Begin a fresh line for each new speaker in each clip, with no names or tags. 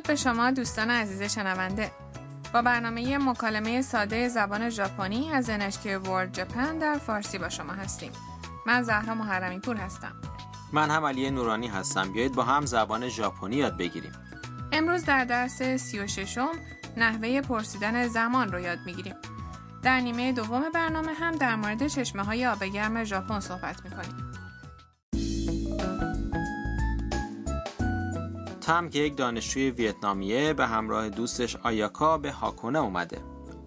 درود به شما دوستان عزیز شنونده. با برنامه مکالمه ساده زبان ژاپنی از NHK World Japan در فارسی با شما هستیم. من زهرا محرمی پور هستم.
من هم علی نورانی هستم. بیایید با هم زبان ژاپنی یاد بگیریم.
امروز در درس 36 م نحوه پرسیدن زمان رو یاد می‌گیریم. در نیمه دوم برنامه هم در مورد چشمه های آب گرم ژاپن صحبت می‌کنیم.
تم که یک دانشجوی ویتنامیه به همراه دوستش آیاکا به هاکونه اومده.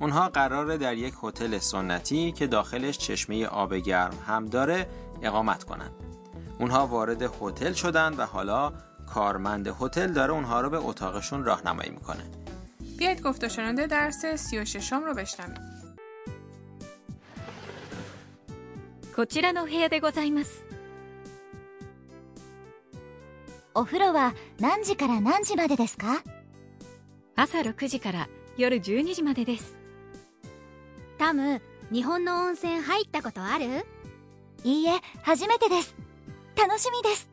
اونها قراره در یک هتل سنتی که داخلش چشمه آب گرم هم داره اقامت کنند. اونها وارد هتل شدن و حالا کارمند هتل داره اونها رو به اتاقشون راهنمایی میکنه.
بیایید گفت و شنوده درس 36 رو بشنویم.
こちらの部屋でございます
お風呂は何時から何時までですか
朝6時から夜12時までです
タム、日本の温泉入ったことあるいいえ、初めてです。楽しみです。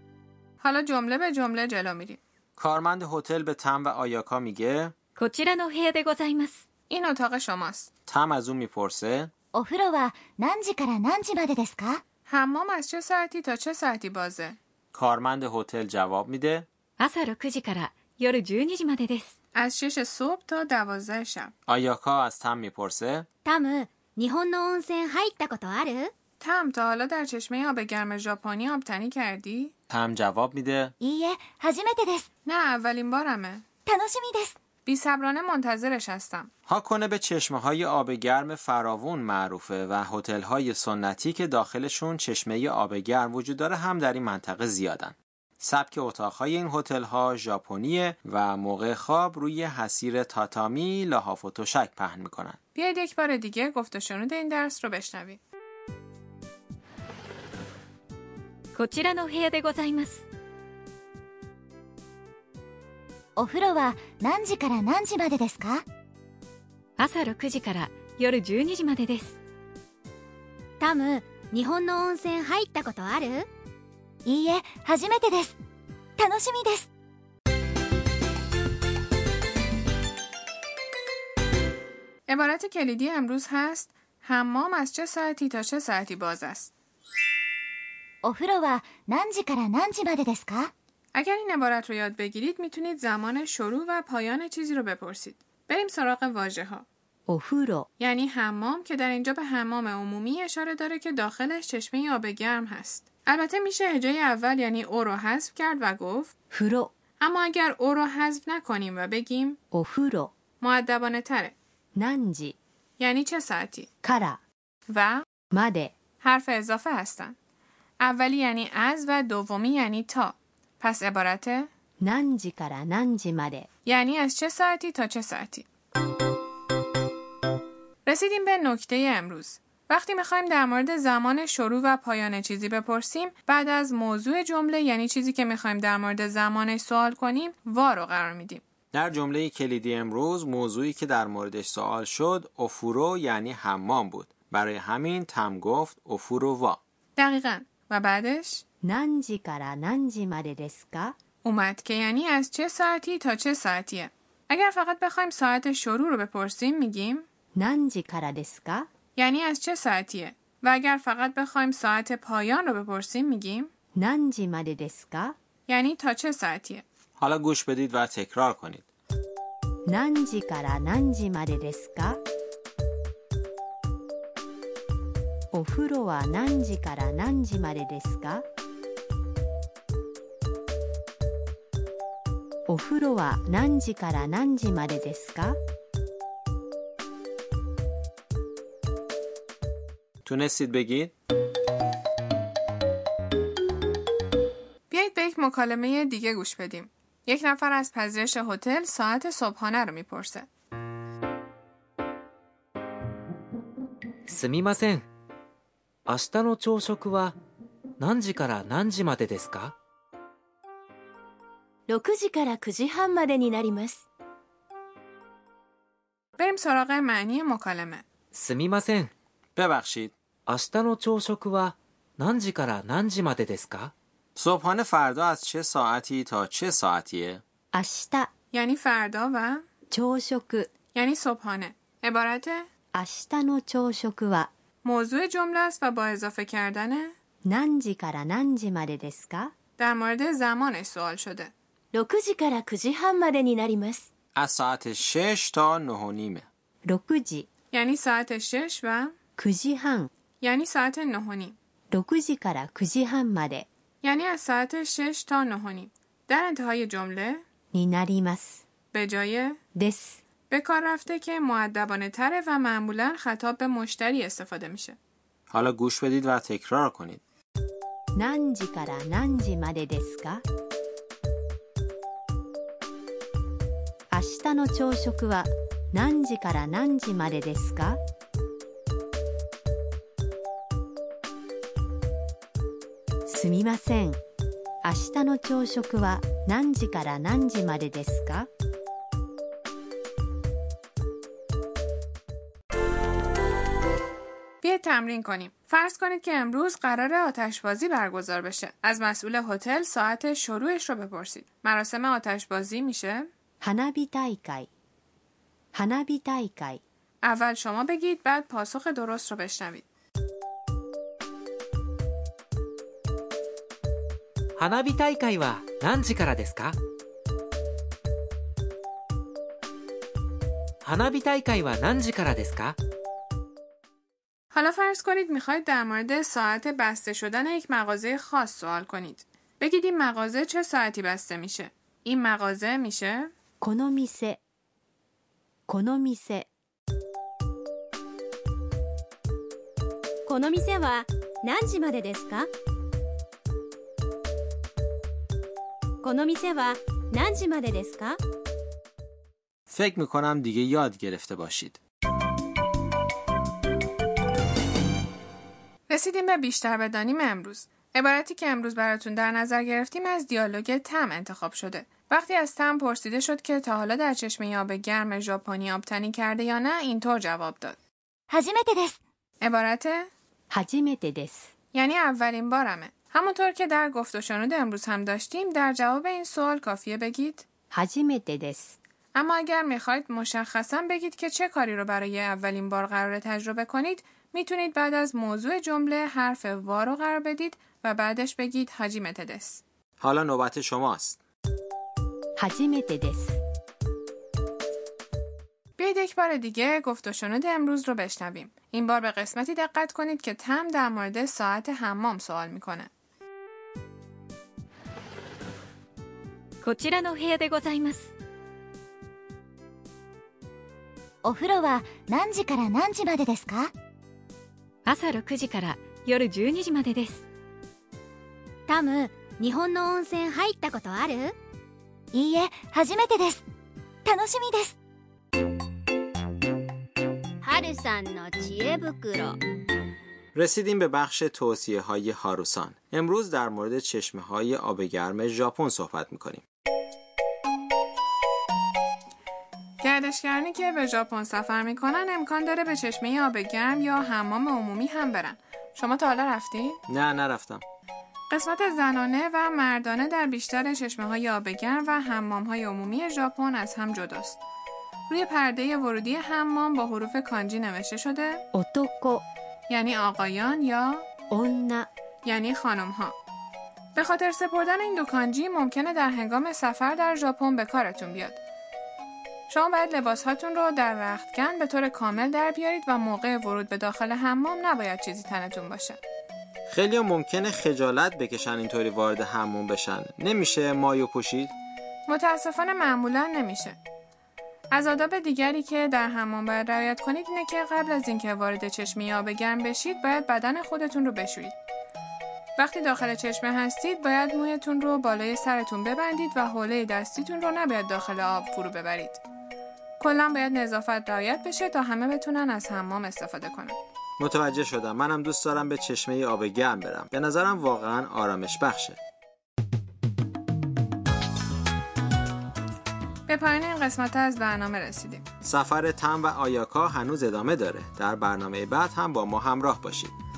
حالا جمله به جمله جلو میریم.
کارمند هتل به تم و آیاکا میگه
こちらの部屋でございます
این اتاق شماست.
تم از اون میپرسه
お風呂は何時から何時までですか
حمام از چه ساعتی تا چه ساعتی بازه؟
کارمند هتل جواب میده
朝6時から夜12時までです
از 6 صبح تا 12 شب.
آیاکا از تم میپرسه
タム、日本の温泉入ったことある
تم تا حالا در چشمه آب گرم ژاپنی آبتنی کردی؟
تم جواب میده
いいえ、初めてです。
نه اولین بارمه.
楽しみです。
بی صبرانه منتظرش هستم.
هاکنه به چشمه های آب گرم فراوون معروفه و هتل های سنتی که داخلشون چشمه آب گرم وجود داره هم در این منطقه زیادن. سبک اتاقهای این هتل ها ژاپنیه و موقع خواب روی حسیر تاتامی لحاف و تشک پهن میکنن.
بیایید یک بار دیگه گفت و شنود این درس رو بشنوید.
こちらの部屋でございます
お風呂は何時から何時までですか
朝6時から夜12時までです
タム、日本の温泉入ったことあるいいえ、初めてです。楽しみです。
عبارت کلیدی امروز هست حمام از چه ساعتی تا چه ساعتی باز است؟
お風呂は何時から何時までですか
اگر این عبارت رو یاد بگیرید می‌تونید زمان شروع و پایان چیزی رو بپرسید. بریم سراغ واژه ها.
اوهورو
یعنی حمام که در اینجا به حمام عمومی اشاره داره که داخلش چشمه آب گرم هست. البته میشه هجای اول یعنی او رو حذف کرد و گفت
هورو
اما اگر او رو حذف نکنیم و بگیم
اوهورو
معدبانه تره.
نانجی
یعنی چه ساعتی؟
کارا
و
ماده
حرف اضافه هستن. اولی یعنی از و دومی یعنی تا. پس عبارت
何時から何時まで
یعنی از چه ساعتی تا چه ساعتی رسیدیم به نکته امروز وقتی میخوایم در مورد زمان شروع و پایان چیزی بپرسیم بعد از موضوع جمله یعنی چیزی که میخوایم در مورد زمانش سوال کنیم وا رو قرار میدیم
در جمله کلیدی امروز موضوعی که در موردش سوال شد افورو یعنی حمام بود برای همین تم گفت افورو وا
دقیقا و بعدش
何時から何時までですか
اومد که یعنی از چه ساعتی تا چه ساعتیه اگر فقط بخوایم ساعت شروع رو بپرسیم میگیم
何時からですか
یعنی از چه ساعتیه و اگر فقط بخوایم ساعت پایان رو بپرسیم میگیم
何時までですか
یعنی تا چه ساعتیه
حالا گوش بدید و تکرار کنید
何時から何時までですか お風呂は何時から何時までですかお風呂は何時から何時までですか
تونستید بگید
بیایید به یک مکالمه دیگه گوش بدیم. یک نفر از پذیرش هتل ساعت صبحانه رو میپرسه.
すみません。 明日の朝食は何時から何時までですか
6時から9時半までになります。
بریم سراغ معنی مکالمه.
すみません。
ببخشید
明日の朝食は何時から何時までですか
صبحانه فردا از چه ساعتی تا چه ساعتیه؟
明日
یعنی فردا و
朝食
یعنی صبحانه عبارت
明日の朝食は
موضوع جمله است و با اضافه کردن
何時から何時までですか
در مورد زمانش سوال شده
6時から9時半までになります
از ساعت 6 تا 9 و نیمه
6時
یعنی ساعت 6 و
9時半
یعنی ساعت 9 و نیم
6時から9時半まで
یعنی از ساعت 6 تا 9 و نیم در انتهای جمله
になります
به جای
です
به کار رفته که معدبانه تره و معمولا خطاب به مشتری استفاده میشه
حالا گوش بدید و تکرار کنید
何時から何時までですか明日の朝食は何時から何時までですかすみません明日の朝食は何時から何時までですか
بیاید تمرین کنیم. فرض کنید که امروز قرار آتشبازی برگزار بشه. از مسئول هتل ساعت شروعش رو بپرسید. مراسم آتشبازی میشه
花火大会花火大会
اول شما بگید بعد پاسخ درست رو بشنوید.
花火大会は何時からですか花火大会は何時からですか
حالا فرض کنید میخواید در مورد ساعت بسته شدن یک مغازه خاص سوال کنید. بگید این مغازه چه ساعتی بسته میشه؟ این مغازه میشه
この店この店
この店は何時までですかこの店は何時までですか
فکر میکنم دیگه یاد گرفته باشید
رسیدیم به بیشتر بدانیم امروز. عبارتی که امروز براتون در نظر گرفتیم از دیالوگ تم انتخاب شده. وقتی از تم پرسیده شد که تا حالا در چشمه آب گرم ژاپنی آبتنی کرده یا نه اینطور جواب داد. عبارت؟ یعنی اولین بارمه. همونطور که در گفت و شنود امروز هم داشتیم در جواب این سوال کافیه بگید. اما اگر می‌خواید مشخصا بگید که چه کاری رو برای اولین بار قرار تجربه کنید میتونید بعد از موضوع جمله حرف وا رو قرار بدید و بعدش بگید هاجیمته دس
حالا نوبت شماست
初めてです
بیایید یک بار دیگه گفت و شنود امروز رو بشنویم این بار به قسمتی دقت کنید که تم در مورد ساعت حمام سوال میکنه
こちらの部屋でございますお風呂は何時から何時までですか
朝6時から夜12時までです
タム日本の温泉入ったことあるいいえ初めてです楽しみです春さんの知恵袋
رسیدیم به بخش توصیه های هاروسان امروز در مورد چشمه های آب گرم ژاپن صحبت میکنیم
گردشگرانی که به ژاپن سفر می‌کنن امکان داره به چشمه آب گرم یا حمام عمومی هم برن شما تا حالا رفتی؟
نه نرفتم
قسمت زنانه و مردانه در بیشتر چشمه های آب گرم و حمام های عمومی ژاپن از هم جداست. روی پرده ورودی حمام با حروف کانجی نوشته شده
男
یعنی آقایان یا
女
یعنی خانم ها. به خاطر سپردن این دو کانجی ممکنه در هنگام سفر در ژاپن به کارتون بیاد. شما باید لباس هاتون رو در رختکن به طور کامل در بیارید و موقع ورود به داخل حمام نباید چیزی تنتون باشه.
خیلی ممکنه خجالت بکشن اینطوری وارد حموم بشن نمیشه مایو پوشید
متاسفانه معمولا نمیشه. از آداب دیگری که در حمام باید رعایت کنید اینه که قبل از اینکه وارد چشمه آب گرم بشید باید بدن خودتون رو بشویید. وقتی داخل چشمه هستید باید مویتون رو بالای سرتون ببندید و حوله دستیتون رو نباید داخل آب فرو ببرید. کلا باید نظافت رعایت بشه تا همه بتونن از حمام استفاده کنن.
متوجه شدم. منم دوست دارم به چشمه آب گرم برم. به نظرم واقعا آرامش بخشه.
به پایان این قسمت از برنامه رسیدیم.
سفر تم و آیاکا هنوز ادامه داره. در برنامه بعد هم با ما همراه باشید.